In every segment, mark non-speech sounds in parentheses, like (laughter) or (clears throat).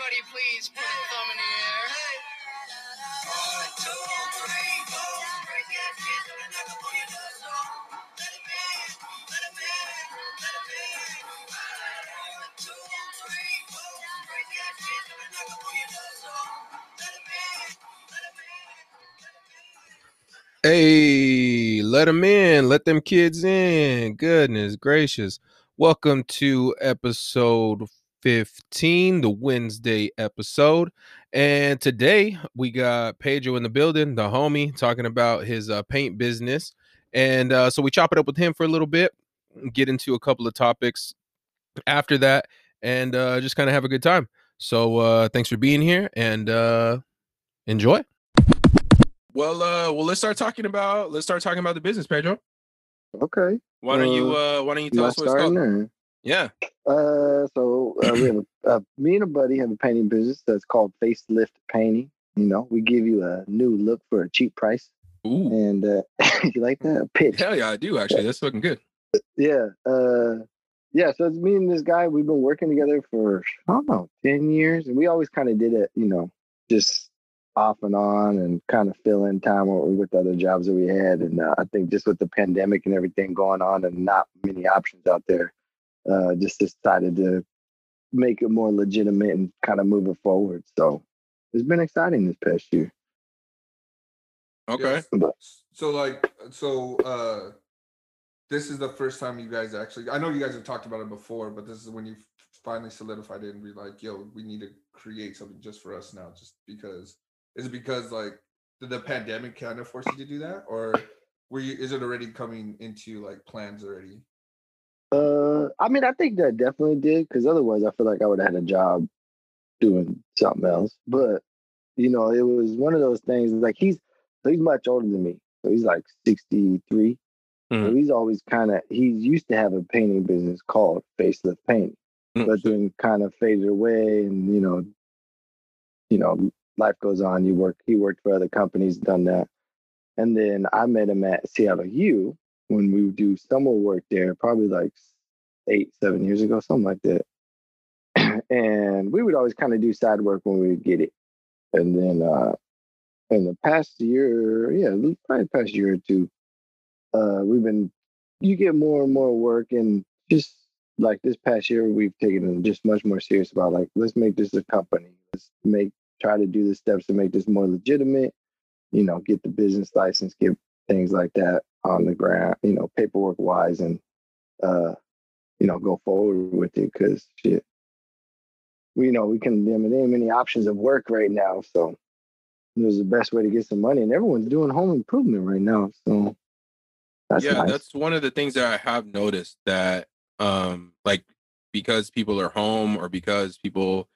Everybody, please put a thumb in the air. One, two, three, four. Hey, let them in. Let them kids in. Goodness gracious. Welcome to episode 15, the Wednesday episode. And today we got Pedro in the building, the homie, talking about his uh, paint business. And uh, so we chop it up with him for a little bit, get into a couple of topics after that, and uh, just kind of have a good time. So uh, thanks for being here and uh, enjoy. Well, uh, well, let's start talking about let's start talking about the business, Pedro. Okay. Why don't you uh why don't you tell us what it's called? Yeah. Uh, so uh, we have a, uh, me and a buddy have a painting business that's called Facelift Painting. You know, we give you a new look for a cheap price, Ooh. and uh, (laughs) you like that pitch? Hell yeah, I do actually. That's looking good. Yeah. Uh, yeah. So it's me and this guy. We've been working together for I don't know ten years, and we always kind of did it. You know, just off and on, and kind of fill in time with, with other jobs that we had. And uh, I think just with the pandemic and everything going on, and not many options out there, uh, just decided to make it more legitimate and kind of move it forward. So it's been exciting this past year. Okay. But So like so uh this is the first time you guys actually I know you guys have talked about it before, but this is when you finally solidified it and be like, yo, we need to create something just for us now, just because is it because like did the pandemic kind of force you to do that? Or were you is it already coming into like plans already? Uh, I mean, I think that definitely did because otherwise, I feel like I would have had a job doing something else. But you know, it was one of those things. Like he's so he's much older than me, so he's like sixty three. So Mhm. he's always kind of he's used to have a painting business called Facelift Painting, Mm. but then kind of faded away, and you know, you know, life goes on. You work. He worked for other companies, done that, and then I met him at Seattle U when we would do summer work there, probably like eight, seven years ago, something like that. (clears throat) and we would always kind of do side work when we would get it. And then uh in the past year, yeah, probably past year or two, uh we've been you get more and more work and just like this past year we've taken it just much more serious about like let's make this a company. Let's make try to do the steps to make this more legitimate, you know, get the business license, get things like that on the ground, you know, paperwork wise and uh, you know, go forward with it because shit. We know we can I mean, there ain't many options of work right now. So it was the best way to get some money. And everyone's doing home improvement right now. So that's yeah, nice. that's one of the things that I have noticed that um like because people are home or because people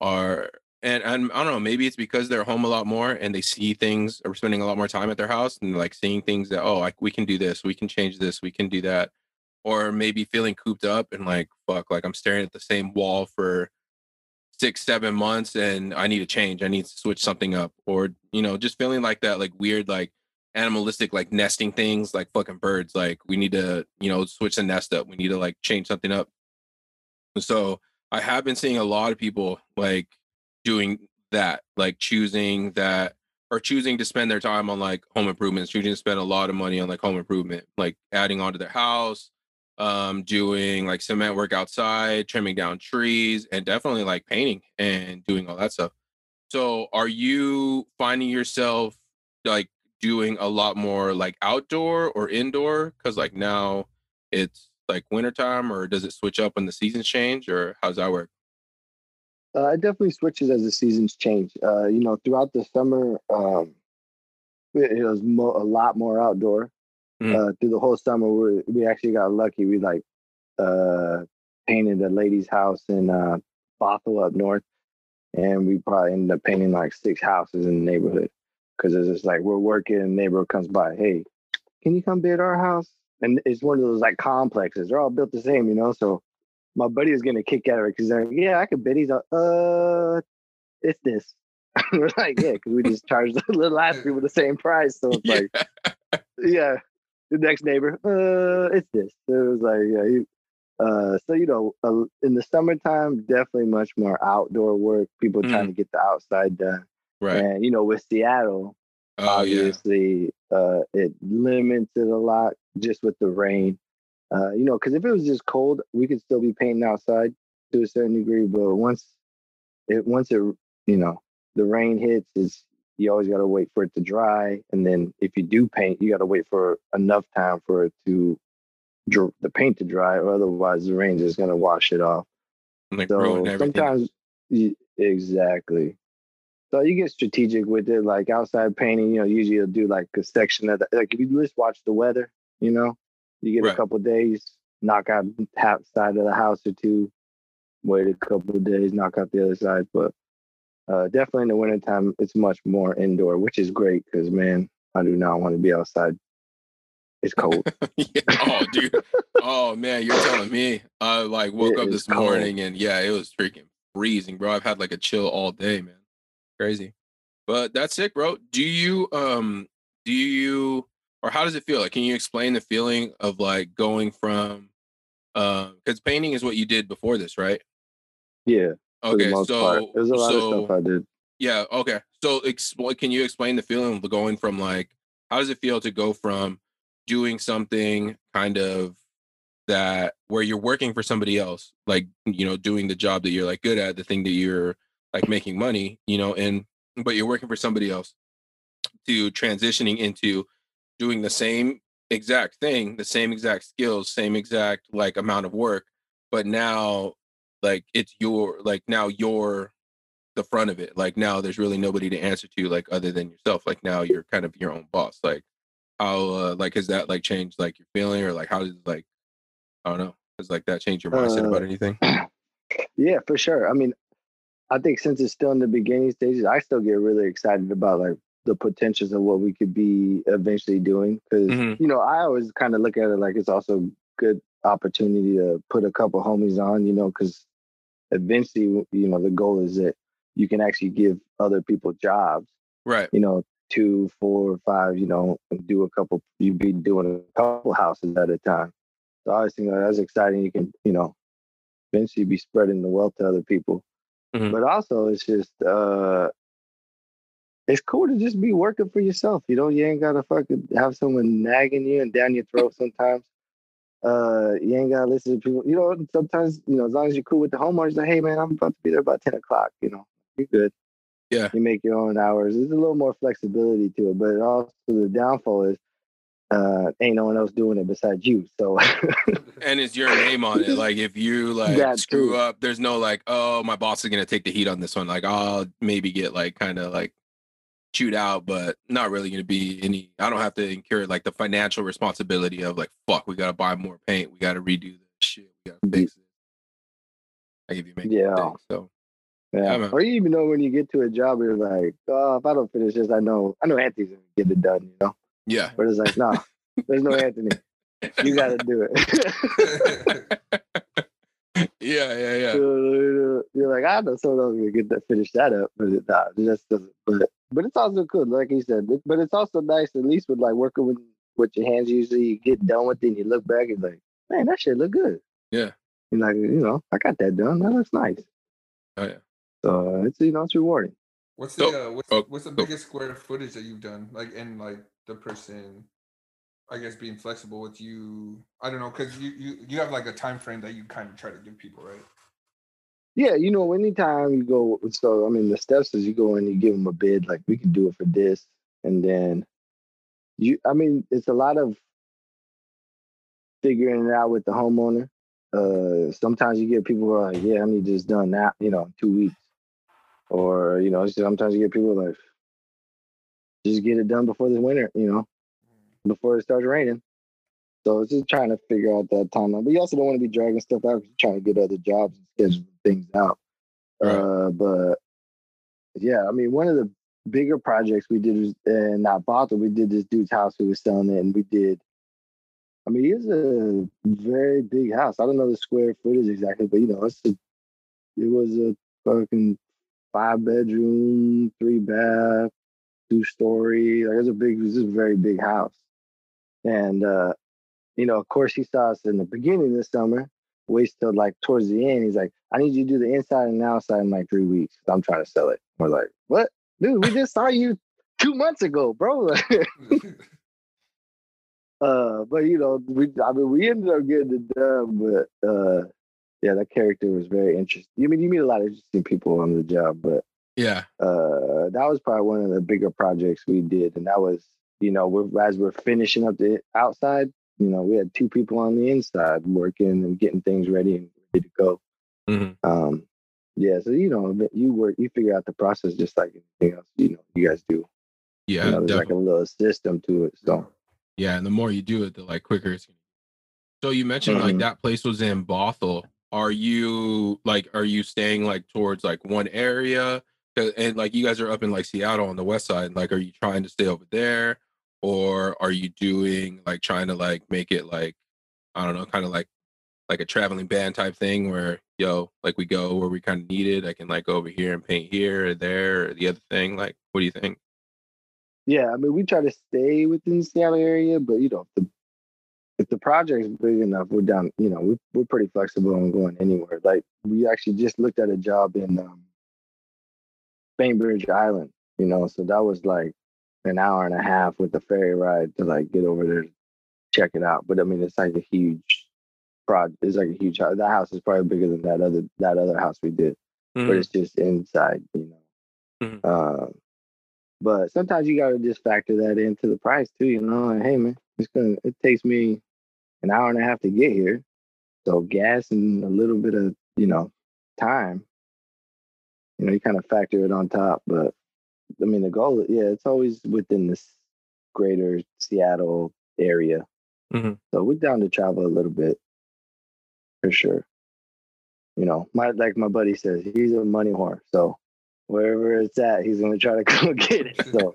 are and, and I don't know, maybe it's because they're home a lot more and they see things or spending a lot more time at their house and like seeing things that oh like we can do this, we can change this, we can do that. Or maybe feeling cooped up and like fuck, like I'm staring at the same wall for six, seven months and I need to change. I need to switch something up. Or, you know, just feeling like that, like weird, like animalistic, like nesting things, like fucking birds. Like we need to, you know, switch the nest up. We need to like change something up. So I have been seeing a lot of people like doing that, like choosing that or choosing to spend their time on like home improvements, choosing to spend a lot of money on like home improvement, like adding onto their house, um, doing like cement work outside, trimming down trees, and definitely like painting and doing all that stuff. So are you finding yourself like doing a lot more like outdoor or indoor? Cause like now it's like wintertime or does it switch up when the seasons change or how's that work? Uh, it definitely switches as the seasons change. Uh, you know, throughout the summer, um, it, was mo- a lot more outdoor. Mhm. Uh, through the whole summer, we we actually got lucky. We like uh, painted a lady's house in uh, Bothell up north, and we probably ended up painting like six houses in the neighborhood because it's just like we're working, and the neighbor comes by, hey, can you come bid our house? And it's one of those like complexes. They're all built the same, you know. So my buddy was getting a kick out of it because like, yeah, I could bet He's like, uh, it's this. (laughs) We're like, yeah, because we just charged the last people the same price. So it's like, (laughs) yeah, the next neighbor, uh, it's this. So it was like, yeah, he, Uh, so you know, uh, in the summertime, definitely much more outdoor work. People trying to get the outside done, Right. and you know, with Seattle, Oh yeah. obviously, uh, it limits it a lot just with the rain. Uh, you know, because if it was just cold, we could still be painting outside to a certain degree. But once it, once it, you know, the rain hits, is you always got to wait for it to dry, and then if you do paint, you got to wait for enough time for it to dr- the paint to dry, or otherwise the rain is gonna wash it off. Like So sometimes, exactly. So you get strategic with it, like outside painting. You know, usually you'll do like a section of the like if you just watch the weather. You know, you get Right. a couple days, knock out half side of the house or two. Wait a couple of days, knock out the other side. But uh, definitely in the wintertime, it's much more indoor, which is great because man, I do not want to be outside. It's cold. (laughs) yeah. Oh, dude. Oh man, you're telling me. I like woke It up is this cold. morning and yeah, it was freaking freezing, bro. I've had like a chill all day, man. Crazy. But that's it, bro. Do you um do you or how does it feel? Like can you explain the feeling of like going from um because painting is what you did before this, right? yeah, Okay, so There's a lot so of stuff I did. yeah, okay. So exploit can you explain the feeling of going from like how does it feel to go from doing something kind of that where you're working for somebody else, like you know, doing the job that you're like good at, the thing that you're like making money, you know, and but you're working for somebody else to transitioning into doing the same exact thing, the same exact skills, same exact like amount of work, but now like it's your like now you're the front of it. Like now there's really nobody to answer to like other than yourself. Like now you're kind of your own boss. Like how uh, like has that like changed like your feeling or like how does like I don't know. Has like that changed your mindset Uh, about anything? (clears throat) Yeah, for sure. I mean, I think since it's still in the beginning stages, I still get really excited about like the potentials of what we could be eventually doing. Because Mhm. you know, I always kind of look at it like it's also good opportunity to put a couple homies on. You know, because eventually, you know, the goal is that you can actually give other people jobs. Right. You know, two, four, five. You know, do a couple. You'd be doing a couple houses at a time. So I always think that's exciting. You can, you know, eventually be spreading the wealth to other people. Mhm. But also it's just uh it's cool to just be working for yourself. You know, you ain't gotta fucking have someone nagging you and down your throat sometimes. Uh you ain't gotta listen to people. You know, sometimes, you know, as long as you're cool with the homeowners, like, hey man, I'm about to be there about 10 o'clock, you know, you're good. Yeah. You make your own hours. There's a little more flexibility to it, but also the downfall is uh ain't no one else doing it besides you. So (laughs) And it's your name on it. Like if you like That screw too. up, there's no like, oh, my boss is gonna take the heat on this one. Like I'll maybe get like kind of like chewed out, but not really gonna be any. I don't have to incur like the financial responsibility of like, fuck, we gotta buy more paint, we gotta redo this shit, we gotta fix mm-hmm. it. Like if you make Yeah. so Yeah. Or you even know when you get to a job, you're like, oh, if I don't finish this, I know, I know Anthony's gonna get it done, you know. yeah. But it's like, no, there's no Anthony. You gotta do it. (laughs) yeah, yeah, yeah. You're like, I know someone else gonna get that, finish that up, but it, nah, it just doesn't. But but it's also good, like you said. But it's also nice, at least with like working with with your hands. Usually, you get done with it, and you look back and like, man, that shit look good. Yeah. You're like, you know, I got that done. That looks nice. Oh yeah. So uh, it's you know, it's rewarding. What's the So- uh, what's, oh, what's the go. biggest square footage that you've done? Like and like the person, I guess being flexible with you. I don't know because you you you have like a time frame that you kind of try to give people, right? Yeah, you know, anytime you go, so I mean, the steps is you go in, you give them a bid, like we can do it for this, and then you, I mean, it's a lot of figuring it out with the homeowner. Uh, sometimes you get people who are like, yeah, I need this done now, you know, two weeks, or you know, sometimes you get people like, just get it done before the winter, you know, before it starts raining. So it's just trying to figure out that timeline. But you also don't want to be dragging stuff out because you're trying to get other jobs and schedule things out. Right. Uh, but yeah, I mean, one of the bigger projects we did was in not we did this dude's house who was selling it, and we did. I mean, it's a very big house. I don't know the square footage exactly, but you know, it's a, it was a fucking five bedroom, three bath, two story. Like it's a big, it was a very big house. And uh, you know, of course, he saw us in the beginning of the summer waits till like towards the end. He's like, I need you to do the inside and outside in like three weeks. I'm trying to sell it. We're like, what, dude? We just saw you two months ago, bro. (laughs) uh, but you know, we I mean, we ended up getting it done, but uh, yeah, that character was very interesting. You mean you meet a lot of interesting people on the job, but Yeah. uh, that was probably one of the bigger projects we did, and that was, you know, we're, as we're finishing up the outside, you know, we had two people on the inside working and getting things ready and ready to go. Mhm. Um, yeah, so you know, you work, you figure out the process just like anything else. You know, you guys do. Yeah. you know, there's like a little system to it. So Yeah, and the more you do it, the like quicker it's So you mentioned like Mhm. that place was in Bothell. Are you like are you staying like towards like one area? And like you guys are up in like Seattle on the west side. Like are you trying to stay over there? Or are you doing like trying to like make it like I don't know, kind of like like a traveling band type thing where yo, like we go where we kind of need it. I can like go over here and paint here or there or the other thing. Like, what do you think? yeah, I mean, we try to stay within the Seattle area, but you know, if the if the project's big enough, we're down. You know, we, we're pretty flexible on going anywhere. Like we actually just looked at a job in um, Bainbridge Island. You know, so that was like an hour and a half with the ferry ride to like get over there, check it out. But I mean, it's like a huge project. It's like a huge house. That house is probably bigger than that other that other house we did but Mhm. it's just inside, you know. Mhm. Um, but sometimes you gotta just factor that into the price too, you know. Like, hey man, it's gonna it takes me an hour and a half to get here, so gas and a little bit of you know time. You know, you kind of factor it on top, but I mean the goal, yeah, it's always within this greater Seattle area. Mhm. So we're down to travel a little bit for sure you know, my like my buddy says, he's a money whore. So wherever it's at, he's gonna try to (laughs) go get it. So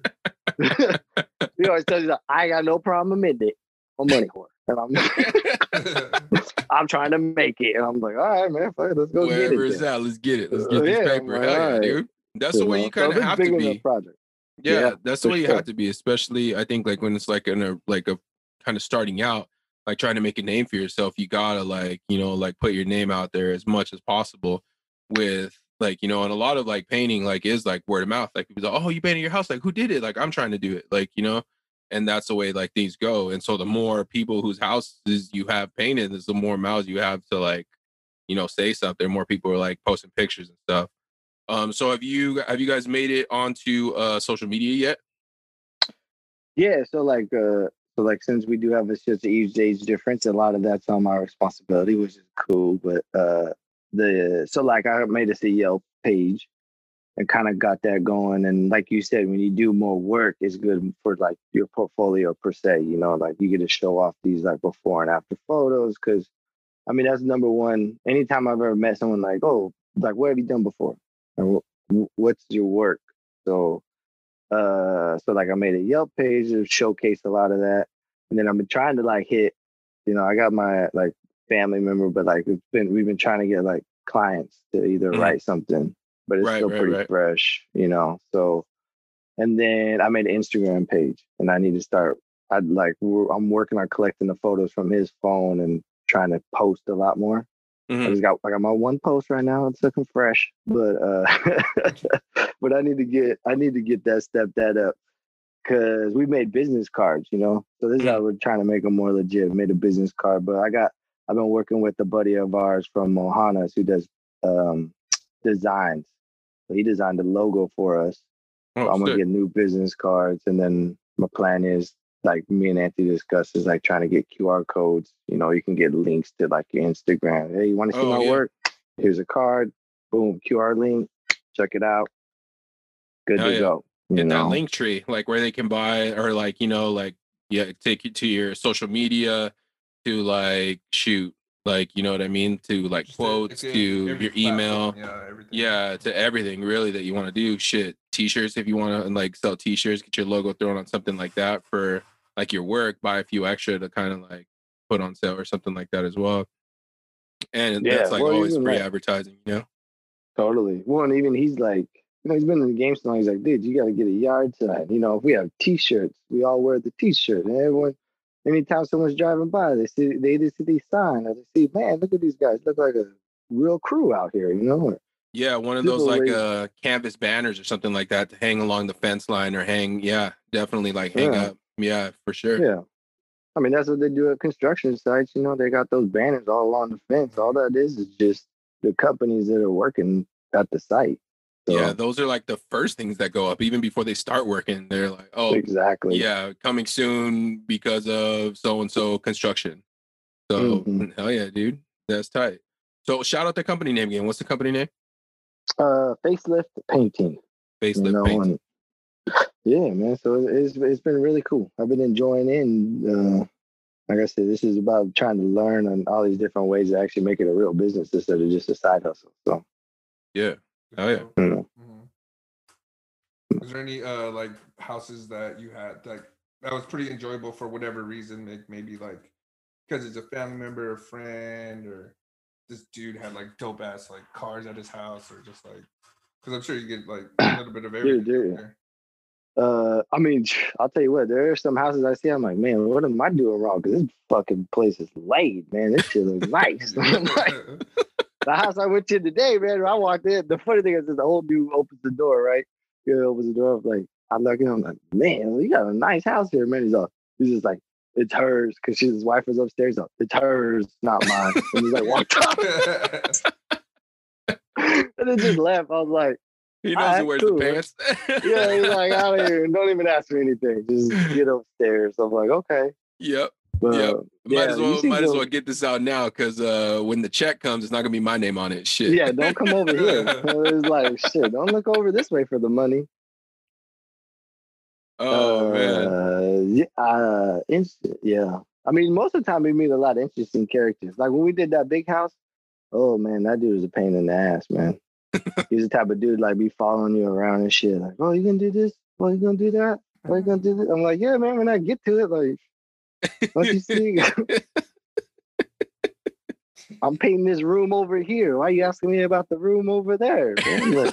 (laughs) he always tells you that I got no problem admitting it. I'm money whore. And I'm (laughs) I'm trying to make it. And I'm like, all right, man, fuck it, let's go get Wherever it. it's then." at, let's get it. Let's Uh, get this yeah, paper. Alright. dude. That's the way you kind of have to be. Project. Yeah, Yeah, that's the way you sure. have to be, especially I think like when it's like in a like a kind of starting out, like trying to make a name for yourself, you gotta like, you know, like put your name out there as much as possible with like, you know, and a lot of like painting like is like word of mouth. Like people say, Oh, you painted your house, like who did it? Like I'm trying to do it. Like, you know, and that's the way like things go. And so the more people whose houses you have painted, is the more mouths you have to like, you know, say something. More people are like posting pictures and stuff. Um, so have you have you guys made it onto uh social media yet? Yeah, so like uh so like since we do have a just age difference, a lot of that's on my responsibility, which is cool. But uh the so like I made a Yelp page and kind of got that going. And like you said, when you do more work, it's good for like your portfolio per se. You know, like you get to show off these like before and after photos because I mean that's number one. Anytime I've ever met someone like, oh, like what have you done before? Or "Wh- what's your work? So uh so like I made a Yelp page to showcase a lot of that. And then I've been trying to like hit, you know, I got my like family member, but like it's been we've been trying to get like clients to either Mhm. write something, but it's Right, still right, pretty right. fresh, you know. So and then I made an Instagram page and I need to start I'd like we're, I'm working on collecting the photos from his phone and trying to post a lot more. I Mhm. just got I got my one post right now. It's looking fresh, but uh, (laughs) but I need to get I need to get that step that up because we made business cards, you know. So this is how we're trying to make them more legit. Made a business card, but I got I've been working with a buddy of ours from Mohanas who does um, (tsk) designs. So he designed the logo for us. So Oh, I'm gonna sick. get new business cards, and then my plan is like me and Anthony discussed is like trying to get QR codes. You know, you can get links to like your Instagram. Hey, you want to see Oh, my yeah. work? Here's a card. Boom, QR link. Check it out. Good Hell to oh, yeah. go. You Get that link tree, like where they can buy or like, you know, like yeah, take you to your social media to like shoot, like you know what I mean? To like Just quotes, like, to your email. platform, Yeah, everything. Yeah, to everything really that you want to do. Shit, t-shirts if you want to like sell t-shirts, get your logo thrown on something like that for like your work. Buy a few extra to kind of like put on sale or something like that as well. And Yeah, that's like well, always free like- advertising, you know. totally. Well, and even he's like, you know, he's been in the game so long. He's like, dude, you got to get a yard sign. You know, if we have T-shirts, we all wear the T-shirt, and everyone, anytime someone's driving by, they see they either see these signs or they see, man, look at these guys, look like a real crew out here, you know. Or, Yeah, one of those like uh canvas banners or something like that to hang along the fence line or hang. Yeah, definitely like hang Yeah. up. Yeah, for sure. Yeah. I mean, that's what they do at construction sites. You know, they got those banners all along the fence. All that is is just the companies that are working at the site. So, Yeah, those are like the first things that go up even before they start working. They're like, oh, exactly. yeah, coming soon because of so and so construction. So Mhm. (laughs) hell yeah, dude, that's tight. So shout out the company name again. What's the company name? Uh, facelift painting. Facelift you know, Paint. And yeah, man. So it's it's been really cool. I've been enjoying it. And, uh, like I said, this is about trying to learn on all these different ways to actually make it a real business instead of just a side hustle. So, Yeah. Oh, yeah. you know, Mhm. Is there any uh like houses that you had like that was pretty enjoyable for whatever reason? Like maybe like because it's a family member, a friend, or this dude had like dope ass like cars at his house, or just like because I'm sure you get like a little bit of everything. dude. out there. Uh, I mean, (laughs) I'll tell you what. There are some houses I see. I'm like, man, what am I doing wrong? Because this fucking place is laid, man. This shit looks nice. (laughs) (laughs) I'm like, the house I went to today, man. I walked in. The funny thing is, the old dude opens the door, right? He opens the door. I'm like, I look at him, I'm like, man, you got a nice house here, man. He's all, he's just like, it's hers, because his wife was upstairs. Up, it's hers, not mine. And he's like, walked out, and then just left. I was like, He knows Alright, who wears cool. the pants. yeah. He's like, I don't even, don't even ask me anything. Just get upstairs. I'm like, okay. yep. But, Yep. yeah, might as well might as well get this out now because uh when the check comes, it's not gonna be my name on it. Shit. Yeah, don't come over here. (laughs) It's like shit. Don't look over this way for the money. Oh man. Uh, yeah, uh, instant, yeah. I mean, most of the time we meet a lot of interesting characters. Like when we did that big house, oh man, that dude was a pain in the ass, man. He's the type of dude like be following you around and shit. Like, oh, you gonna do this? Oh, you gonna do that? Oh, you gonna do this? I'm like, yeah, man. When I get to it, like, don't you see? (laughs) I'm painting this room over here. Why are you asking me about the room over there? (laughs) man?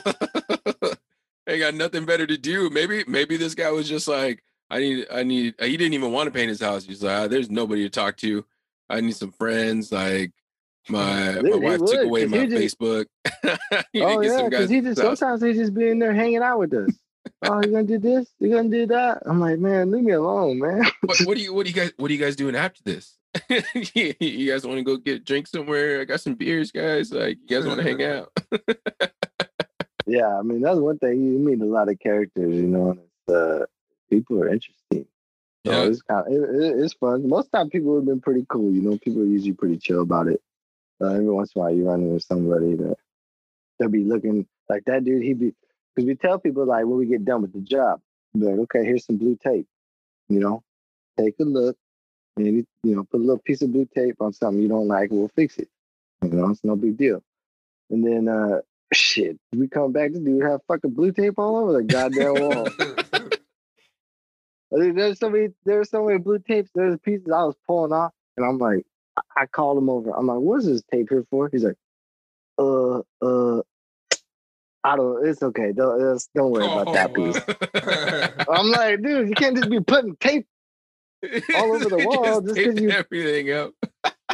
Ain't got nothing better to do. Maybe maybe this guy was just like, I need I need he didn't even want to paint his house. He's like, "Ah, there's nobody to talk to. I need some friends. Like my (laughs) my wife took away my just- Facebook. (laughs) Oh yeah, because he just sometimes he just be in there hanging out with us. (laughs) oh, you gonna do this? You gonna do that? I'm like, man, leave me alone, man. what, what do you what do you guys what are you guys doing after this? you guys want to go get drinks somewhere? I got some beers, guys. Like you guys want to hang out? yeah, I mean that's one thing. You meet a lot of characters, you know, and it's, uh, people are interesting. So Yeah. it's kind of it, it- it's fun. Most of the time, people have been pretty cool. You know, people are usually pretty chill about it. Every once in a while, you run into somebody that they'll be looking like that dude. He'd be because we tell people like when we get done with the job, like, okay, here's some blue tape. You know, take a look, and you know, put a little piece of blue tape on something you don't like, we'll fix it. You know, it's no big deal. And then uh shit, we come back, this dude have fucking blue tape all over the goddamn wall. (laughs) There's so many there's so many blue tapes. There's pieces I was pulling off, and I'm like, I- called him over. I'm like, what's this tape here for? He's like, uh, uh, I don't. It's okay. Don't don't worry about that Oh, piece. (laughs) I'm like, dude, you can't just be putting tape. all over the (laughs) wall, just 'cause taping you- everything up.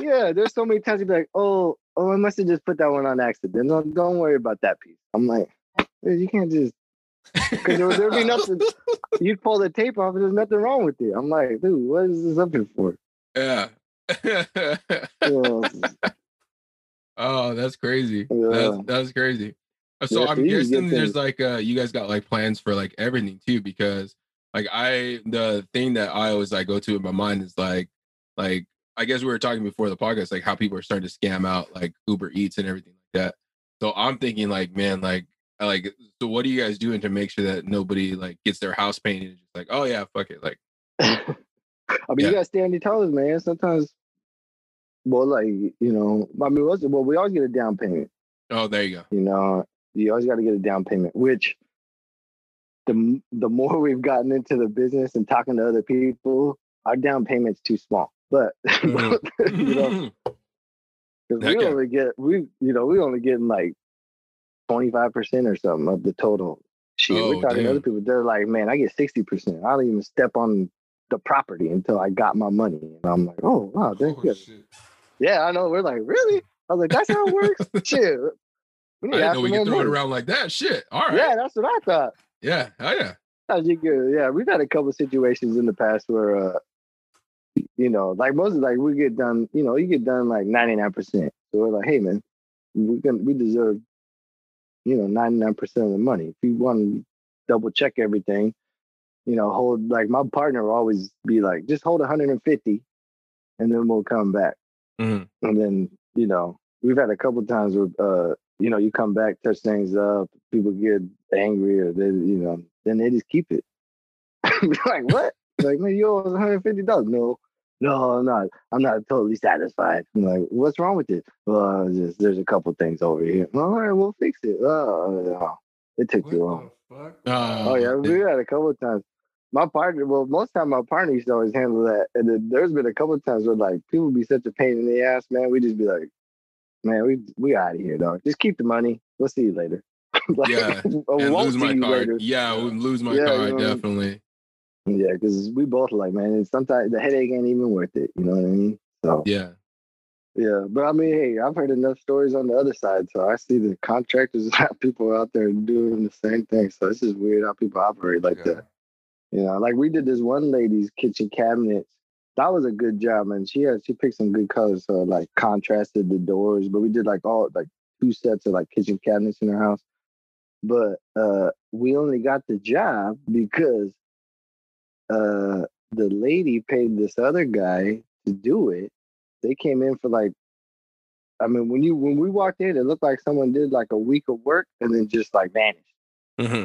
Yeah, there's so many times you'd be like, oh, oh, I must have just put that one on accident. Don't, don't worry about that piece. I'm like, dude, you can't just (laughs) because there, there'd be nothing. You'd pull the tape off, and there's nothing wrong with it. I'm like, dude, what is this up here for? Yeah. (laughs) Oh, that's crazy. Yeah. That's that's crazy. Uh, So Yeah, I'm you can get guessing there's like uh you guys got like plans for like everything too because like I the thing that I always like go to in my mind is like like I guess we were talking before the podcast like how people are starting to scam out like Uber Eats and everything like that. So I'm thinking like man like like so what are you guys doing to make sure that nobody like gets their house painted and just like oh yeah fuck it like (laughs) I mean, Yeah. you gotta stay on your toes, man. Sometimes, well, like you know, I mean, what's, well, we always get a down payment. oh there you go You know, you always got to get a down payment. Which, the the more (laughs) we've gotten into the business and talking to other people, our down payment's too small. But (laughs) Mhm. you know, (laughs) 'cause Heck we only get we you know we only getting like twenty five percent or something of the total. Shit, Oh, we're talking to other people. They're like, man, I get sixty percent. I don't even step on the property until I got my money. And I'm like, oh wow, thank Oh, you. shit. Yeah, I know. We're like, really? I was like, that's how it works. (laughs) Shit. We I need didn't know we could throw it around like that. Shit. All right. Yeah, that's what I thought. Yeah. Oh yeah. How'd you get? Yeah, we've had a couple situations in the past where, uh, you know, like most of like we get done, you know, you get done like ninety nine percent. So we're like, hey man, we can we deserve, you know, ninety nine percent of the money. If you want to double check everything, you know, hold like my partner will always be like, just hold one hundred and fifty, and then we'll come back. Mhm. And then you know, we've had a couple times where, uh, you know, you come back, touch things up, people get angry, or they, you know, then they just keep it. (laughs) like (laughs) what? Like man, you owe us one hundred fifty dollars. No, no, I'm not. I'm not totally satisfied. I'm like, what's wrong with it? Well, it's just there's a couple things over here. All right, we'll fix it. Oh, no. it took What too long. the fuck? Oh, Oh yeah, we had a couple of times. My partner, well, most time my partner used to always handle that, and then there's been a couple of times where like people be such a pain in the ass, man. We just be like, man, we we out of here, dog. Just keep the money. We'll see you later. (laughs) Like, Yeah, (laughs) I and lose my card. later. Yeah, we'll lose my Yeah, card you know, definitely. Yeah, because we both like, man. And sometimes the headache ain't even worth it. You know what I mean? So Yeah. yeah, but I mean, hey, I've heard enough stories on the other side, so I see the contractors (laughs) people out there doing the same thing. So it's just weird how people operate like Yeah. that. You know, like we did this one lady's kitchen cabinets. That was a good job, and She had she picked some good colors, so like contrasted the doors. But we did like all like two sets of like kitchen cabinets in her house. But uh we only got the job because uh the lady paid this other guy to do it. They came in for like I mean, when you when we walked in, it looked like someone did like a week of work and then just like vanished. hmm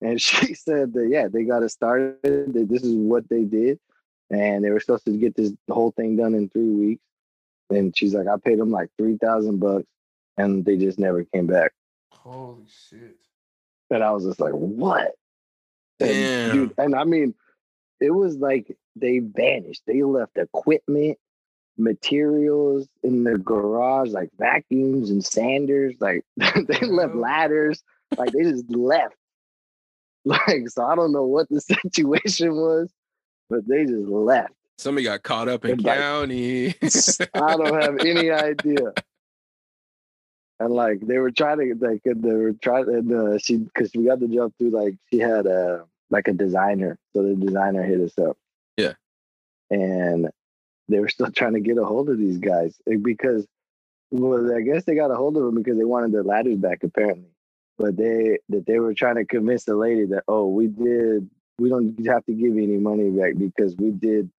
And (laughs) she said that yeah, they got it started. That this is what they did, and they were supposed to get this whole thing done in three weeks. And she's like, I paid them like three thousand bucks, and they just never came back. Holy shit. And I was just like, what? And, dude, and I mean, it was like they vanished. They left equipment, materials in the garage, like vacuums and sanders. Like (laughs) they left ladders. Like they just left. (laughs) Like, so I don't know what the (laughs) situation was, but they just left. Somebody got caught up in And, like, county. (laughs) I don't have any idea. And like they were trying to like they were trying and uh, she because we got the job through like she had a like a designer, so the designer hit us up. Yeah. And they were still trying to get a hold of these guys eh, because well, I guess they got a hold of them because they wanted their ladders back apparently. But they that they were trying to convince the lady that oh we did we don't have to give you any money back because we did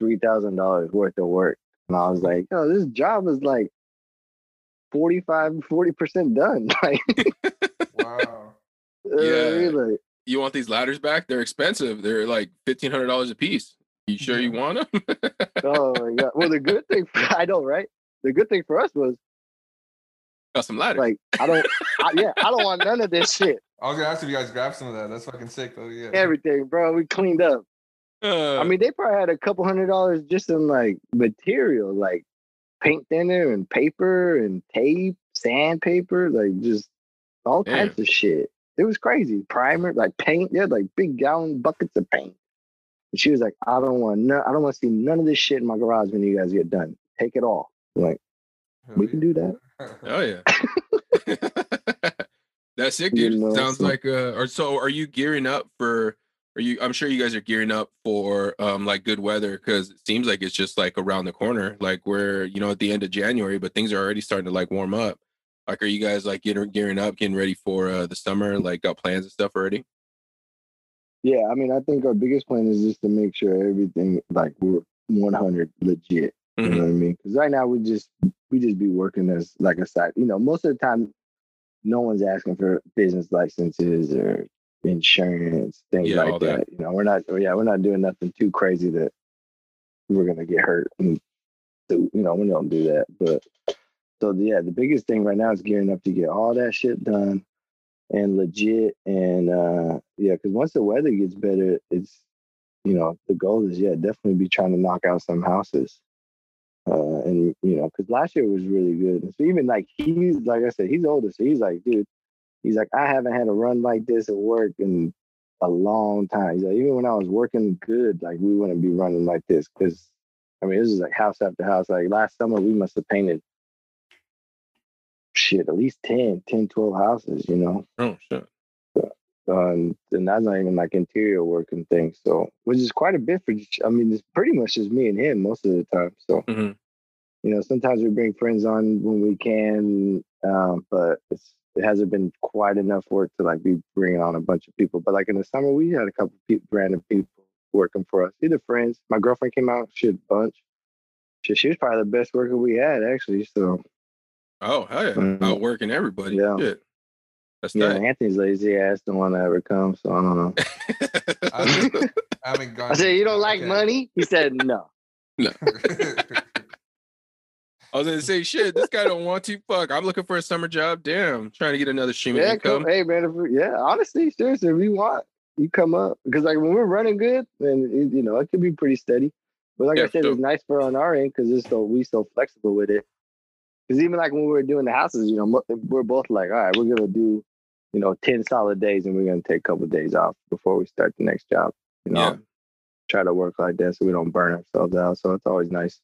three thousand dollars worth of work. And I was like, oh, this job is like 45, 40% done. (laughs) Like, Wow. (laughs) uh, Yeah. really. you want these ladders back? They're expensive. They're like fifteen hundred dollars a piece. You sure you want them? Oh my god. Well, the good thing for, (laughs) I know, right? The good thing for us was Got some ladders. like I don't, I, yeah, I don't want none of this shit. I was gonna ask if you guys grabbed some of that. That's fucking sick though. Yeah. Everything, bro. We cleaned up. Uh, I mean, they probably had a couple hundred dollars just in like material, like paint thinner and paper and tape, sandpaper, like just all Damn. types of shit. It was crazy. Primer, like paint. They had like big gallon buckets of paint. And she was like, I don't want no, I don't want to see none of this shit in my garage when you guys get done. Take it all. I'm like, Hell we can do that. oh yeah. (laughs) (laughs) (laughs) That's sick, You dude. know, Sounds so- like uh or so are you gearing up for are you I'm sure you guys are gearing up for um like good weather because it seems like it's just like around the corner. Like we're, you know, at the end of January, but things are already starting to like warm up. Like are you guys like getting gearing up, getting ready for uh the summer, like got plans and stuff already? Yeah, I mean, I think our biggest plan is just to make sure everything like we're 100 legit. You Mhm. know what I mean? Because right now we just we just be working as like a side. You know, most of the time, no one's asking for business licenses or insurance things Yeah, like that. that. You know, we're not. Yeah, we're not doing nothing too crazy that we're gonna get hurt. And so, you know, we don't do that. But so yeah, the biggest thing right now is gearing up to get all that shit done and legit. And uh yeah, because once the weather gets better, it's you know the goal is yeah definitely be trying to knock out some houses. Uh, and you know, because last year was really good. So even like he's like I said, he's older, so he's like, dude, he's like, I haven't had a run like this at work in a long time. He's like, even when I was working good, like we wouldn't be running like this because I mean, this is like house after house. Like last summer, we must have painted shit at least 10, 10, 12 houses, you know. Oh shit. Um, and that's not even like interior work and things. So, which is quite a bit for. I mean, it's pretty much just me and him most of the time. So, Mhm. you know, sometimes we bring friends on when we can, um, but it's it hasn't been quite enough work to like be bringing on a bunch of people. But like in the summer, we had a couple people, random people working for us, either friends. My girlfriend came out, she had a bunch. She, she was probably the best worker we had actually. So Oh hell yeah. Mhm. Outworking everybody. Yeah. Shit. That's yeah, tight. Anthony's lazy ass don't want to ever come. So I don't know. (laughs) I haven't- I (laughs) haven't gone. I said, you don't like can't- money? He said no. No. (laughs) I was gonna say shit. This guy don't want to fuck. I'm looking for a summer job. Damn, trying to get another stream Yeah, income. cool. Hey man, if yeah, honestly, seriously, if you want, you come up because like when we're running good, then you know it could be pretty steady. But like Yeah, I said, sure. it's nice for on our end because it's so we so flexible with it. Because even like when we were doing the houses, you know, we're both like, all right, we're gonna do, you know, ten solid days, and we're gonna take a couple days off before we start the next job. You know, Yeah. try to work like that so we don't burn ourselves out. So it's always nice.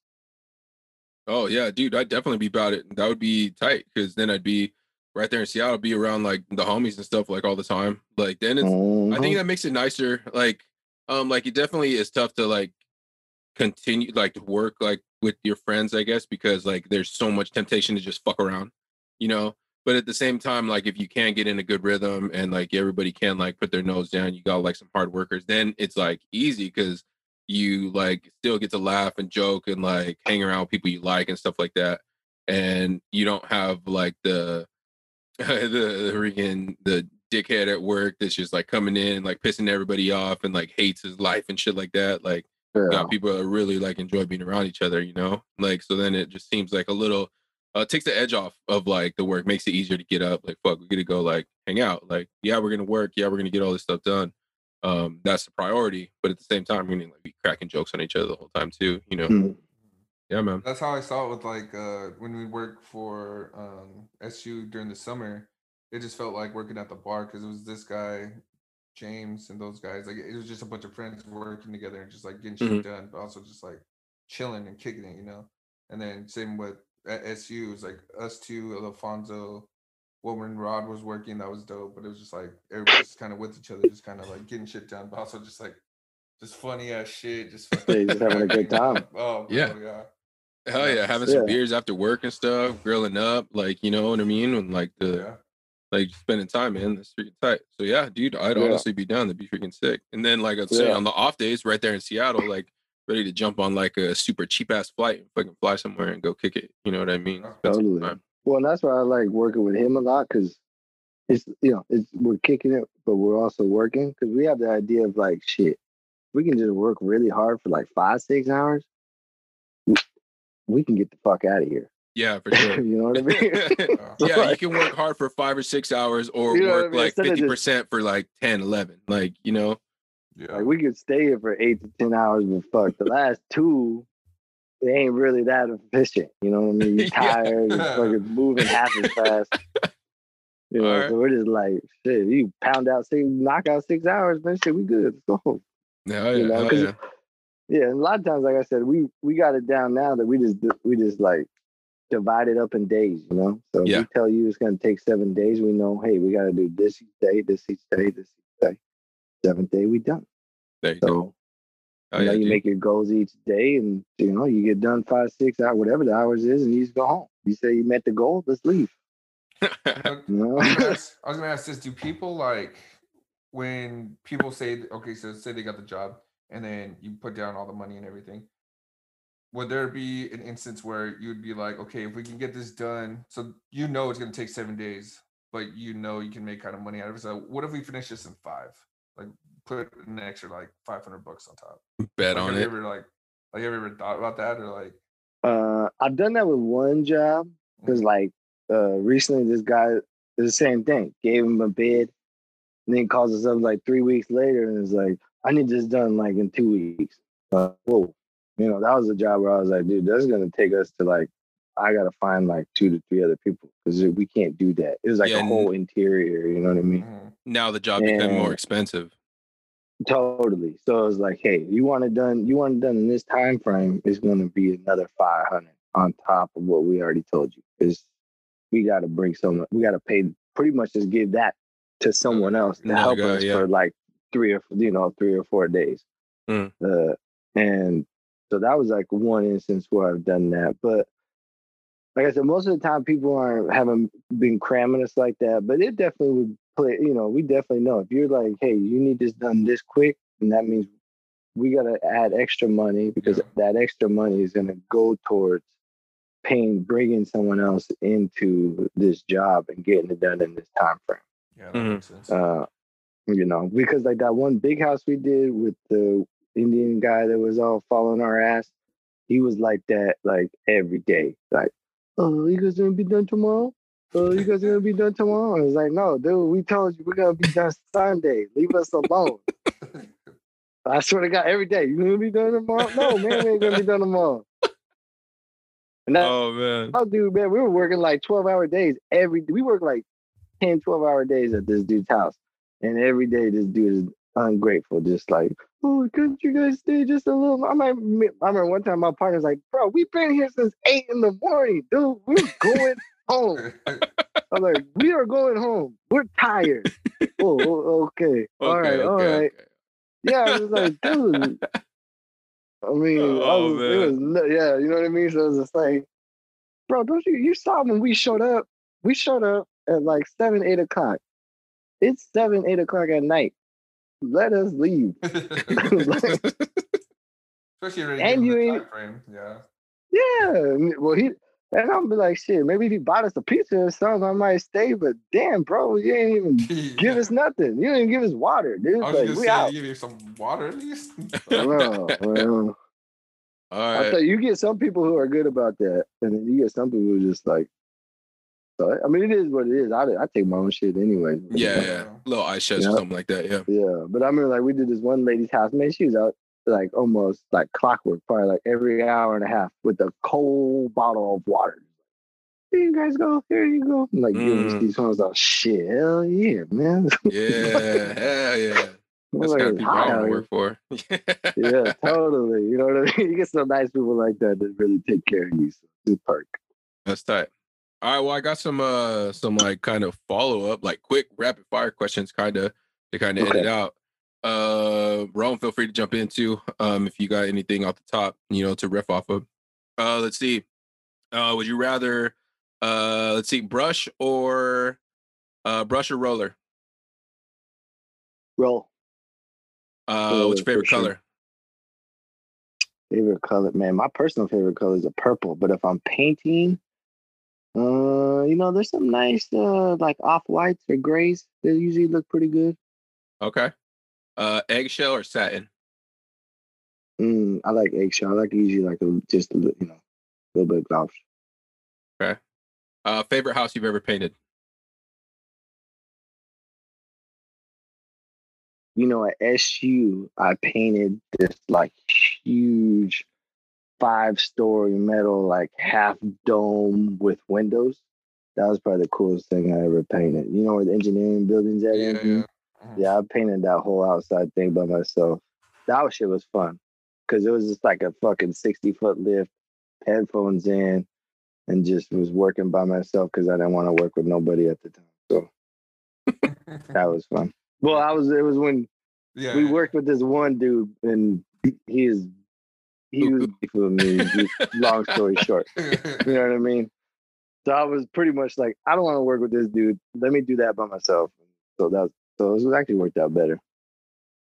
Oh yeah, dude, I'd definitely be about it. That would be tight because then I'd be right there in Seattle, be around like the homies and stuff like all the time. Like then it's I Mhm. think that makes it nicer. Like, um, like it definitely is tough to like continue like to work like with your friends, I guess, because like there's so much temptation to just fuck around, you know. But at the same time, like if you can get in a good rhythm and like everybody can like put their nose down, you got like some hard workers, then it's like easy because you like still get to laugh and joke and like hang around with people you like and stuff like that. And you don't have like the (laughs) the, the freaking the dickhead at work that's just like coming in and like pissing everybody off and like hates his life and shit like that. Like Yeah. got people that really like enjoy being around each other, you know? Like so then it just seems like a little uh takes the edge off of like the work, makes it easier to get up. Like fuck, we gotta go like hang out. Like, yeah, we're gonna work, yeah, we're gonna get all this stuff done. Um, that's the priority, but at the same time, we're gonna like be cracking jokes on each other the whole time too, you know. Mhm. Yeah, man. That's how I saw it with like uh when we worked for um SU during the summer. It just felt like working at the bar because it was this guy, James, and those guys. Like it was just a bunch of friends working together and just like getting shit Mhm. done, but also just like chilling and kicking it, you know. And then same with at SU, it was like us two, Alfonso, Woman Rod was working. That was dope, but it was just like everybody's kind of with each other, just kind of like getting shit done, but also just like just funny ass shit, just (laughs) Yeah, just having a good time. (laughs) Oh Yeah. bro, yeah. Hell Yeah. yeah, having some Yeah. beers after work and stuff, grilling up, like you know what I mean, and like the Yeah. like spending time, man. That's freaking tight. So yeah, dude, I'd Yeah. honestly be down. That'd be freaking sick. And then like I'd say Yeah. on the off days, right there in Seattle, like ready to jump on like a super cheap ass flight and fucking fly somewhere and go kick it. You know what I mean? Oh, yeah. Totally. Well, and that's why I like working with him a lot because it's you know it's we're kicking it, but we're also working because we have the idea of like shit. We can just work really hard for like five six hours. we- can get the fuck out of here. Yeah, for (laughs) sure. you know what I mean? (laughs) (laughs) Yeah. you can work hard for five or six hours or You know what I work mean? like Instead of fifty just- percent for like 10, 11. Like, you know, Yeah. like we could stay here for eight to ten hours, but fuck the last two. They ain't really that efficient. You know what I mean? You're (laughs) Yeah. tired. You're fucking moving half as fast. (laughs) You know, Alright. so we're just like, shit, you pound out six, knock out six hours, man. Shit, we good. Let's go. hell You yeah, know, yeah. Yeah, and a lot of times, like I said, we we got it down now that we just we just like divide it up in days. You know, so if Yeah. we tell you it's going to take seven days, we know, hey, we got to do this each day, this each day, this each day. Seventh day, we done. There you go. So Hell you know, yeah, you dude. make your goals each day, and you know, you get done five, six hours, whatever the hours is, and you just go home. You say you met the goal, let's leave. Look, You know? I was, gonna (laughs) ask, I was gonna ask this: Do people like when people say, okay, so say they got the job, and then you put down all the money and everything? Would there be an instance where you'd be like, okay, if we can get this done, so you know it's gonna take seven days, but you know you can make kind of money out of it. So what if we finish this in five? Like put an extra like five hundred bucks on top. Bet Like, on have you it. ever like, like you ever thought about that or like? uh, I've done that with one job. Because Mhm. like uh recently this guy did the same thing. Gave him a bid, and then calls us up like three weeks later and is like, I need this done like in two weeks. Uh, whoa. You know, that was a job where I was like, dude, that's gonna take us to like I gotta find like two to three other people because we can't do that. It was like Yeah, a whole interior, you know what I mean? Mhm. Now the job became more expensive. Totally. So it was like, hey, you want it done, you want it done in this time frame, it's gonna be another five hundred on top of what we already told you. Is we gotta bring someone we gotta pay pretty much just give that to someone else to help guy, us yeah. for like three or you know, three or four days. Mm. Uh and so that was like one instance where I've done that. But like I said, most of the time people aren't haven't been cramming us like that. But it definitely would play, you know, we definitely know if you're like, hey, you need this done this quick, and that means we gotta add extra money because Yeah. that extra money is gonna go towards paying bringing someone else into this job and getting it done in this time frame Yeah, that Mhm. makes sense. uh, you know, because like that one big house we did with the Indian guy that was all following our ass, he was like that like every day. Like, oh, you guys gonna be done tomorrow? Oh, you guys gonna be done tomorrow? I was like, no, dude, we told you we're gonna be done Sunday. Leave us alone. (laughs) I swear to God, every day, you gonna be done tomorrow? No, man, we ain't gonna be done tomorrow. And that, Oh man. Oh, dude, man, we were working like 12 hour days every we work like 10, 12 hour days at this dude's house. And every day this dude is ungrateful, just like, oh, couldn't you guys stay just a little? I might I remember one time my partner's like, bro, we've been here since eight in the morning, dude. We're going (laughs) home. I'm like, we are going home. We're tired. (laughs) oh, oh, okay. all right, all right. okay. Yeah, I was like, dude. I mean, I Oh, was, it was, nu- yeah, you know what I mean. So it was just like, bro, don't you? You saw when we showed up. We showed up at like seven, eight o'clock. It's seven, eight o'clock at night. Let us leave. (laughs) (laughs) Especially already And you ain't- frame. Yeah. Yeah. Well, he and I'm be like, shit. Maybe if he bought us a pizza or something, I might stay. But damn, bro, you ain't even (laughs) give us nothing. You didn't give us water, dude. I was Like we say, out. give you some water at least. Oh, well. All I right. thought you get some people who are good about that, and then you get some people who are just like. So I mean, it is what it is. I I take my own shit anyway. Yeah, yeah. Little ice chest or something like that. Yeah. Yeah, but I remember like we did this one lady's house. Man, she was out like almost like clockwork, probably like every hour and a half with a cold bottle of water. Here you guys go. Here you go. I'm like giving Mm. these ones. Oh shit! Hell yeah, man. (laughs) Yeah. Hell yeah. I'm That's like, kind of people I "Hi." want to work for. (laughs) Yeah, totally. You know what I mean? (laughs) You get some nice people like that that really take care of you. So it's a perk. That's tight. All right. Well, I got some uh some like kind of follow up, like quick rapid fire questions, kind of to kind of end it out. Uh, Rome, feel free to jump into um if you got anything off the top, you know, to riff off of. Uh, let's see. Uh, would you rather uh let's see, brush or uh brush or roller? Roll. Uh, what's your Roller, favorite sure. color? Favorite color, man. My personal favorite color is a purple. But if I'm painting, uh, you know, there's some nice uh like off whites or grays that usually look pretty good. Okay. Uh, eggshell or satin? Mm, I like eggshell. I like usually like a, just a little, you know, a little bit of gloss. Okay. Uh, favorite house you've ever painted? You know, at SU, I painted this like huge five story metal, like half dome with windows. That was probably the coolest thing I ever painted. You know where the engineering buildings at? Yeah, yeah. Mhm. Yeah, I painted that whole outside thing by myself. That shit was fun because it was just like a fucking 60 foot lift, headphones in, and just was working by myself because I didn't want to work with nobody at the time. So (laughs) that was fun. Well, I was, it was when yeah, we worked with this one dude and he is, he was (laughs) for me. Long story short, (laughs) you know what I mean? So I was pretty much like, I don't want to work with this dude. Let me do that by myself. So that, so it was actually worked out better.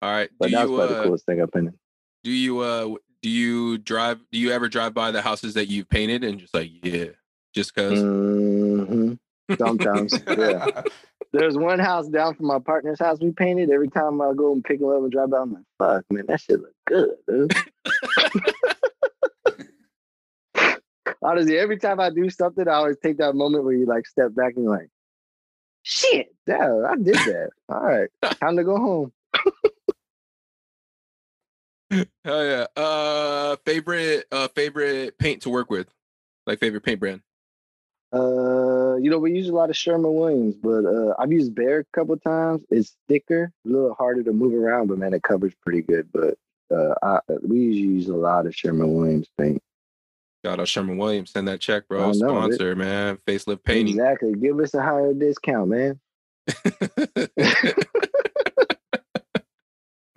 All right. But Do that was you probably the uh, coolest thing I painted. do you uh do you drive do you ever drive by the houses that you've painted and just like yeah just because hmm Sometimes, yeah. There's one house down from my partner's house we painted. Every time I go and pick him up and drive by, I'm like, fuck, man, that shit look good, dude. (laughs) Honestly, every time I do something, I always take that moment where you like step back and you're like, shit, damn, I did that. All right, time to go home. hell yeah uh favorite uh favorite paint to work with like favorite paint brand Uh, you know, we use a lot of Sherman Williams, but uh, I've used Behr a couple times. It's thicker, a little harder to move around, but man, it covers pretty good. But uh, I, we usually use a lot of Sherman Williams paint. Shout out Sherman Williams. Send that check, bro. know, Sponsor, man. Facelift painting. Exactly. Give us a higher discount, man. (laughs)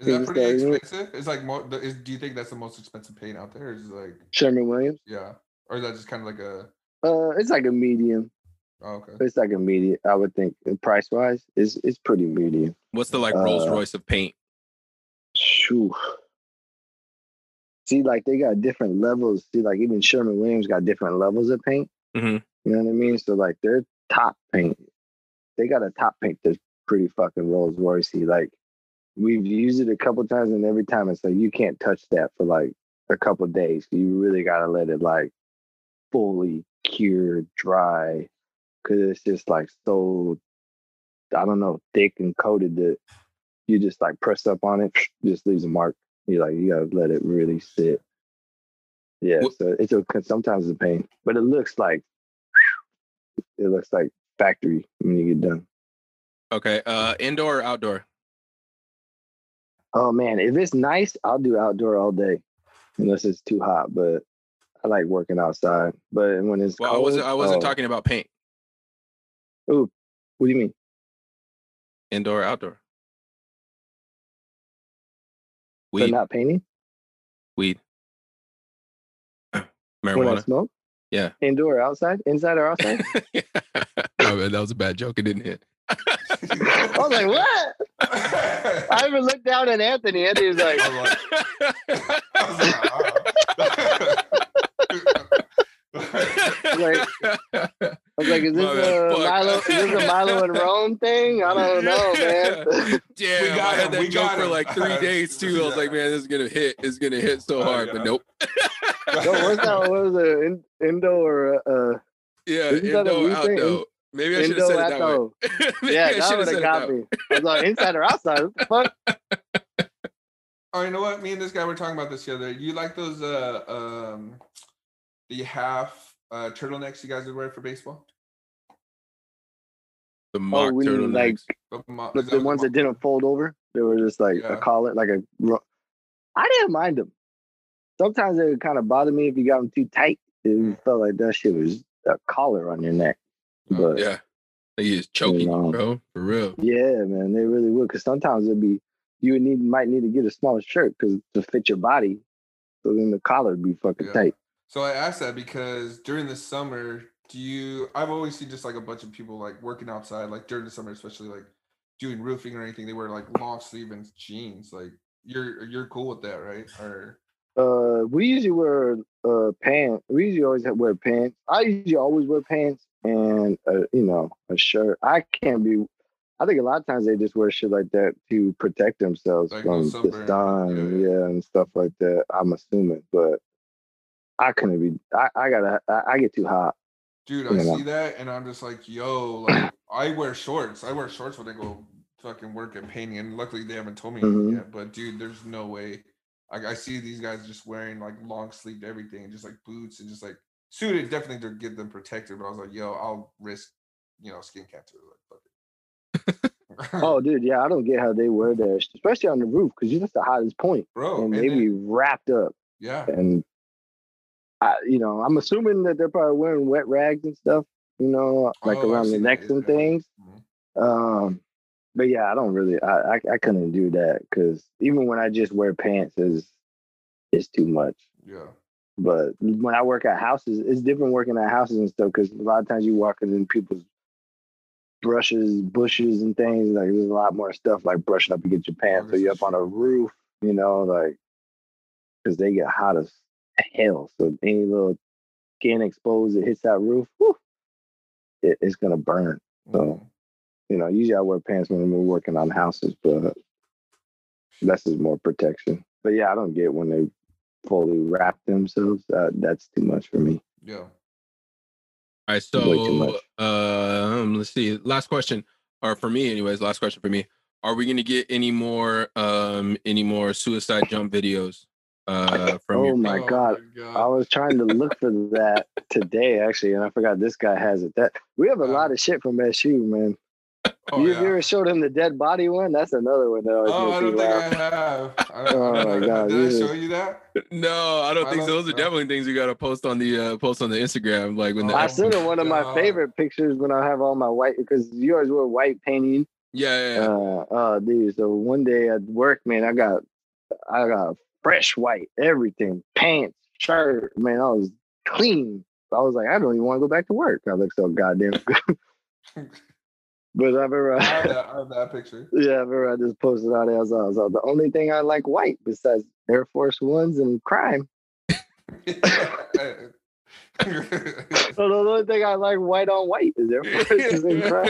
Is that pretty expensive? It's like more. Is, do you think that's the most expensive paint out there? Is it like Sherman Williams. yeah, or is that just kind of like a? Uh, it's like a medium. Oh, okay. It's like a medium. I would think price wise, it's it's pretty medium. What's the like Rolls Uh, Royce of paint? Shoo. See, like they got different levels. See, like even Sherman Williams got different levels of paint. Mm-hmm. You know what I mean? So like their top paint, they got a top paint that's pretty fucking Rolls Roycey. Like we've used it a couple times, and every time it's like you can't touch that for like a couple days. You really gotta let it like fully cure, dry, because it's just like so. I don't know, thick and coated that you just like press up on it, (sniffs) just leaves a mark. You like you gotta let it really sit. Yeah, so it's a sometimes it's a pain, but it looks like (sniffs) it looks like factory when you get done. Okay. Uh indoor or outdoor? Oh man, if it's nice, I'll do outdoor all day, unless it's too hot. But I like working outside. But when it's Well, I wasn't I wasn't oh, talking about paint. Ooh, what do you mean? Indoor or outdoor? So Weed, not painting weed. (clears throat) when I Marijuana. smoke? Yeah. Indoor, or outside, inside or outside? (laughs) oh, man, that was a bad joke. It didn't hit. I was like, what? I even looked down at Anthony. Anthony was like, I was (laughs) like, I was like, is this My a Milo? Is this a Milo and Rome thing? I don't (laughs) know, man. (laughs) Damn, We got I had him, that we joke got for him. like three days too. I was like, man, this is gonna hit. It's gonna hit so Oh, hard, yeah. but nope. no, what's that? What was it? In, Indo or uh, Yeah, Isn't Indo, thing? outdo. Maybe I should have said it that way. (laughs) Yeah, I that should would have have said it got that way. me. I was like, inside or outside? What the fuck? oh, you know what? Me and this guy were talking about this the other. You like those uh um the half uh turtlenecks you guys would wear for baseball? The mock when you, like, turtlenecks. The, mo- But the ones mo- that didn't fold over, they were just like Yeah. a collar, like a. I didn't mind them. Sometimes it would kind of bother me if you got them too tight. It Mm. felt like that shit was a collar on your neck. Oh, But yeah, Yeah, he is choking know. bro, for real. Yeah, man, they really would. Because sometimes it'd be you would need might need to get a smaller shirt because to fit your body. So then the collar would be fucking Yeah. tight. So I asked that because during the summer, do you? I've always seen just like a bunch of people like working outside, like during the summer, especially like doing roofing or anything. They wear like long sleeve and jeans. Like you're you're cool with that, right? Or Uh, we usually wear uh pants. We usually always have, wear pants. I usually always wear pants and uh, you know a shirt. I can't be. I think a lot of times they just wear shit like that to protect themselves Like from the sun, Yeah, yeah, and stuff like that. I'm assuming, but I couldn't be. I, I gotta. I, I get too hot. dude, I You know. see that and I'm just like, yo, like I wear shorts. I wear shorts when I go fucking work at painting, and luckily they haven't told me Mhm. yet. But dude, there's no way. Like I see these guys just wearing like long sleeved everything and just like boots and just like suited definitely to get them protected. But I was like, yo, I'll risk, you know, skin cancer. Like, fuck it. Oh, (laughs) dude, yeah, I don't get how they wear that, especially on the roof, because you're just the hottest point, bro, and and they then- be wrapped up. yeah, and I, you know, I'm assuming that they're probably wearing wet rags and stuff, you know, like Oh, around the necks and things. Mhm. Um, but yeah, I don't really, I, I, I couldn't do that because even when I just wear pants, is it's too much. yeah, But when I work at houses, it's different working at houses and stuff because a lot of times you walk in people's brushes, bushes, and things. Like there's a lot more stuff like brushing up against your pants, or you're up on a roof, you know, like because they get hot as hell. So any little skin exposed that hits that roof, whew, it, it's gonna burn. So Mhm. you know, usually I wear pants when we're working on houses, but that's just more protection. But yeah, I don't get when they fully wrap themselves. Uh, that's too much for me. yeah. All right, so um, let's see. Last question, or for me, anyways. Last question for me. Are we gonna get any more um any more suicide jump videos uh from Oh your my Oh God. my I was trying to look for that today, actually, and I forgot this guy has it. That we have a Yeah. lot of shit from SU, man. Oh, you, yeah. you ever showed him the dead body one? That's another one that always Oh, I makes me don't think I have. I, (laughs) Oh I, my God, Did I you show you that? No, I don't I think so. don't Those are definitely things you gotta post on the uh post on the Instagram, like when the Oh I episode- sent him one of my favorite pictures when I have all my white because you always wear white painting. yeah, yeah, yeah. Uh, oh, dude. So one day at work, man, I got, I got fresh white, everything, pants, shirt, man. I was clean. I was like, I don't even want to go back to work. I look so goddamn (laughs) good. but I remember, I have that, (laughs) I have that picture. yeah, I remember I just posted out there. I was, I was like, the only thing I like white besides Air Force Ones and crime. (laughs) (laughs) So the only thing I like white on white is Forces and crime.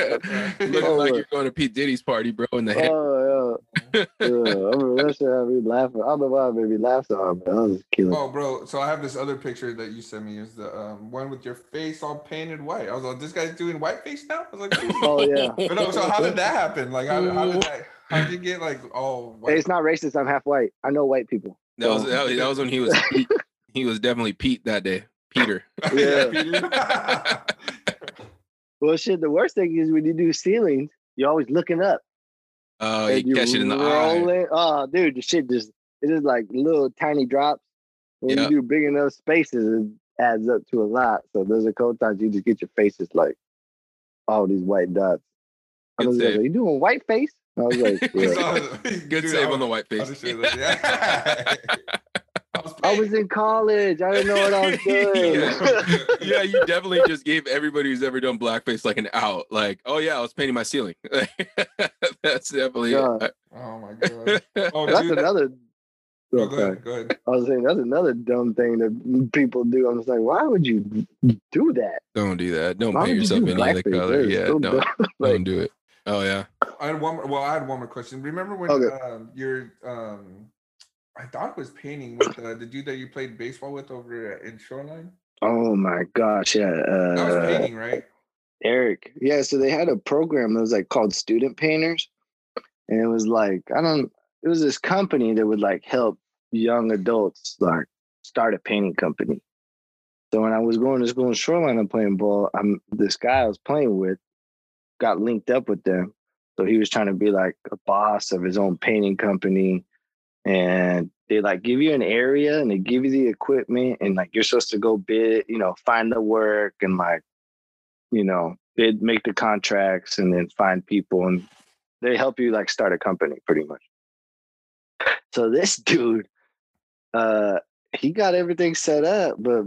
Looking Oh, like you're going to Pete Diddy's party, bro, in the head. Oh yeah, yeah. I remember that shit had me laughing. I don't know why it made me laugh so hard, but I was killing. oh, bro. So I have this other picture that you sent me. Is the um, one with your face all painted white? I was like, this guy's doing white face now. I was like, Oh yeah. (laughs) But no, so how did that happen? Like, how, how did that? How did you get like all white? it's not racist. I'm half white. I know white people. That was that, was- that was when he was (laughs) Pete. he was definitely Pete that day. Peter. (laughs) Yeah. Peter. (laughs) Well, shit. The worst thing is when you do ceilings, you're always looking up. Oh, and you catch it in the eye. rolling. Oh, dude, the shit just it's like little tiny drops. When Yeah. you do big enough spaces, it adds up to a lot. So there's a couple times you just get your faces like all these white dots. I was like, "Are you doing white face?" I was like, (laughs) yeah. Good Dude, save I- on the white face. was yeah. I was I was in college. I didn't know what I was (laughs) doing. Yeah. (laughs) yeah, you definitely just gave everybody who's ever done blackface like an out. Like, oh yeah, I was painting my ceiling. (laughs) That's definitely Yeah. it. Oh my god. Oh, that's dude. another. Oh, Oh, go ahead. Go ahead. I was saying that's another dumb thing that people do. I'm just like, why would you do that? Don't do that. Don't Why paint would you yourself do any other color. That is Yeah, so don't. Like, don't do it. Oh yeah. I had one more. Well, I had one more question. Remember when Okay. um, you're um, I thought it was painting with uh, the dude that you played baseball with over in Shoreline. oh my gosh, yeah. That was Uh, painting, right? Eric. Yeah, so they had a program that was like called Student Painters. And it was like, I don't it was this company that would like help young adults like start a painting company. So when I was going to school in Shoreline and playing ball, I'm this guy I was playing with got linked up with them. So he was trying to be like a boss of his own painting company. And they like give you an area and they give you the equipment and like you're supposed to go bid, you know, find the work and like you know, they'd make the contracts and then find people and they help you like start a company pretty much. So this (laughs) dude, uh, he got everything set up, but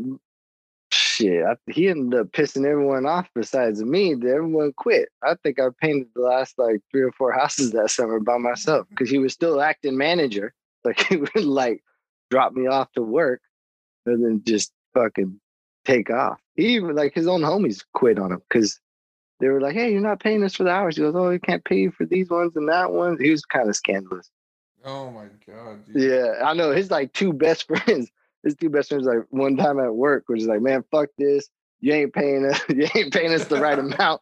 shit, I, he ended up pissing everyone off besides me. Everyone quit. I think I painted the last like three or four houses that summer by myself because he was still acting manager. Like (laughs) he would like drop me off to work and then just fucking take off. He even like his own homies quit on him because they were like, "Hey, you're not paying us for the hours." He goes, "Oh, we can't pay you for these ones and that one." He was kind of scandalous. Oh my god. Dude. Yeah, I know. His like two best (laughs) friends. His two best friends like one time at work was just like, "Man, fuck this. You ain't paying us. (laughs) You ain't paying us the right amount.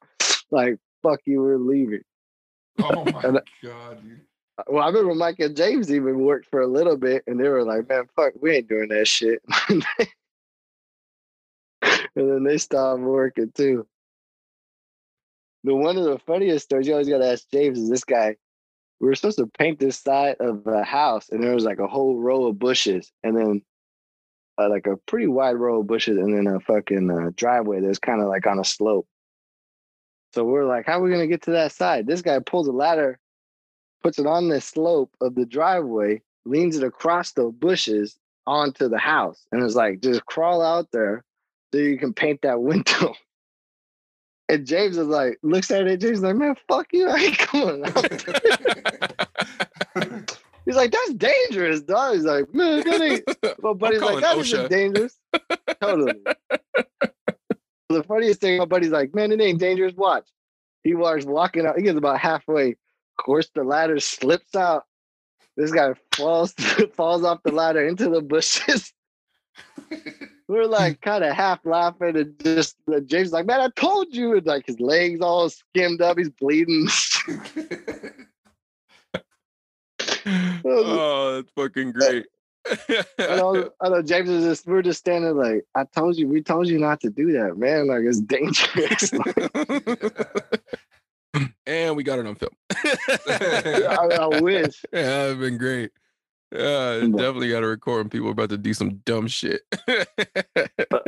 Like, fuck you. We're leaving." Oh my And- god, dude. Well, I remember Mike and James even worked for a little bit, and they were like, "Man, fuck, we ain't doing that shit." (laughs) and then they stopped working too. The one of the funniest stories you always got to ask James is this guy. We were supposed to paint this side of a house, and there was like a whole row of bushes, and then uh, like a pretty wide row of bushes, and then a fucking uh, driveway that's kind of like on a slope. So we're like, "How are we gonna get to that side?" This guy pulls a ladder puts it on the slope of the driveway, leans it across the bushes onto the house, and is like, just crawl out there so you can paint that (laughs) window. And James is like, looks at it, James is like, man, fuck you. (laughs) I ain't going out there." (laughs) He's like, that's dangerous, dog. He's like, man, that ain't my buddy's calling like, that isn't OSHA." dangerous. totally. the funniest thing, my buddy's like, man, it ain't dangerous. Watch. He walks walking out. He gets about halfway. Of course, the ladder slips out. This guy falls (laughs) falls off the ladder into the bushes. (laughs) We're like kind of half laughing and just uh, James like, man, I told you. And like his legs all skimmed up. He's bleeding. (laughs) oh, that's fucking great. I know, I know James is just we're just standing like I told you, we told you not to do that, man. Like it's dangerous. And we got it on film. (laughs) I, I wish. (laughs) Yeah, that'd been great. Yeah, definitely got to record when people are about to do some dumb shit. (laughs)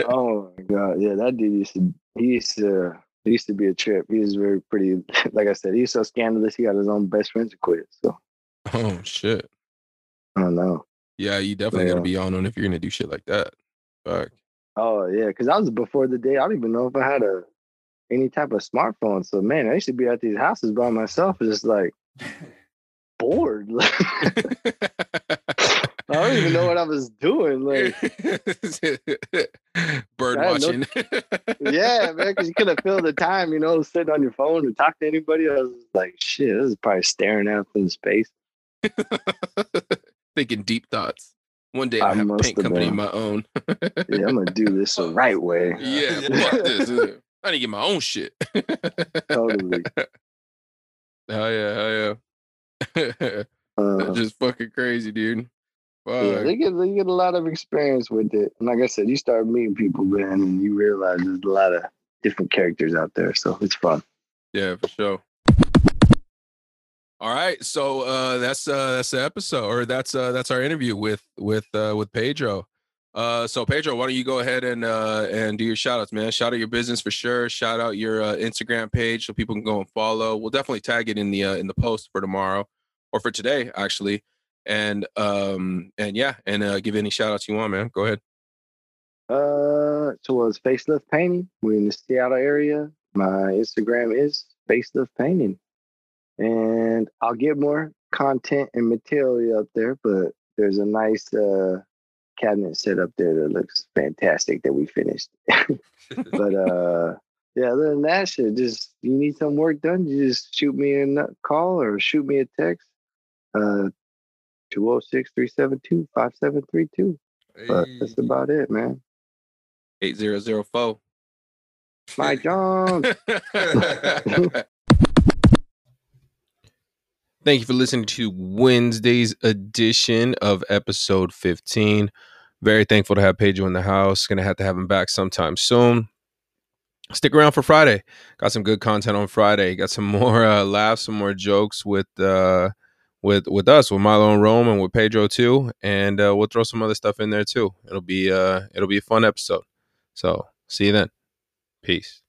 Oh my god, yeah, that dude used to he used to he used to be a trip. He was very pretty. Like I said, he's so scandalous. He got his own best friend to quit. So oh shit. I don't know. Yeah, you definitely got to be on on if you're gonna do shit like that. Fuck. Oh yeah, because I was before the day. I don't even know if I had a any type of smartphone. So man, I used to be at these houses by myself, just like bored. (laughs) (laughs) I don't even know what I was doing. Like, (laughs) Bird I had no- watching. yeah, man, because you couldn't fill the time, you know, sitting on your phone and talk to anybody. I was like, shit, this is probably staring out from space. Thinking deep thoughts. One day I'll have a paint company of my own. yeah, I'm gonna do this the right way. yeah, Yeah. fuck this. I need to get my own shit. Totally. (laughs) Hell yeah, hell yeah. (laughs) Uh, just fucking crazy, dude. yeah, they get they get a lot of experience with it. And like I said, you start meeting people, man, and you realize there's a lot of different characters out there. So it's fun. Yeah, for sure. All right, so uh that's uh that's the episode or that's uh that's our interview with with uh with Pedro. Uh so Pedro, why don't you go ahead and uh and do your shout outs, man. Shout out your business for sure. Shout out your uh, Instagram page so people can go and follow. We'll definitely tag it in the uh, in the post for tomorrow or for today actually. And um and yeah, and uh give any shout outs you want, man. Go ahead. Uh, it's facelift painting. We're in the Seattle area. My Instagram is facelift painting, and I'll get more content and material up there. But there's a nice uh cabinet set up there that looks fantastic that we finished. (laughs) but uh, yeah, other than that, shit, just you need some work done, you just shoot me a call or shoot me a text. Uh. 206-372-5732. But that's about it, man. 8004. Mike Jones. (laughs) Thank you for listening to Wednesday's edition of episode 15. Very thankful to have Pedro in the house. Gonna have to have him back sometime soon. Stick around for Friday. Got some good content on Friday. Got some (laughs) more uh, laughs, some more jokes with uh, with with us, with Milo and Rome, and with Pedro too. And uh, we'll throw some other stuff in there too. It'll be uh, it'll be a fun episode. So see you then. Peace.